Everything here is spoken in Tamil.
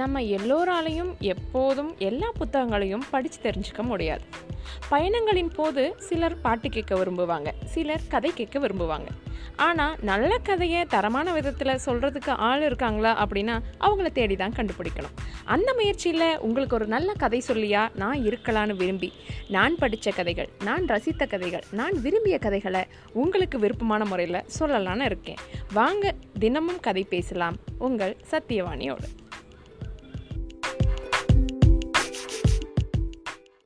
நம்ம எல்லோராலையும் எப்போதும் எல்லா புத்தகங்களையும் படித்து தெரிஞ்சுக்க முடியாது. பயணங்களின் போது சிலர் பாட்டு கேட்க விரும்புவாங்க சிலர் கதை கேட்க விரும்புவாங்க. ஆனால் நல்ல கதையை தரமான விதத்தில் சொல்கிறதுக்கு ஆள் இருக்காங்களா அப்படின்னா அவங்கள தேடி தான் கண்டுபிடிக்கணும். அந்த முயற்சியில் உங்களுக்கு ஒரு நல்ல கதை சொல்லியா நான் இருக்கலான்னு விரும்பி நான் படித்த கதைகள் நான் ரசித்த கதைகள் நான் விரும்பிய கதைகளை உங்களுக்கு விருப்பமான முறையில் சொல்லலான்னு இருக்கேன். வாங்க தினமும் கதை பேசலாம். உங்கள் சத்தியவாணியோடு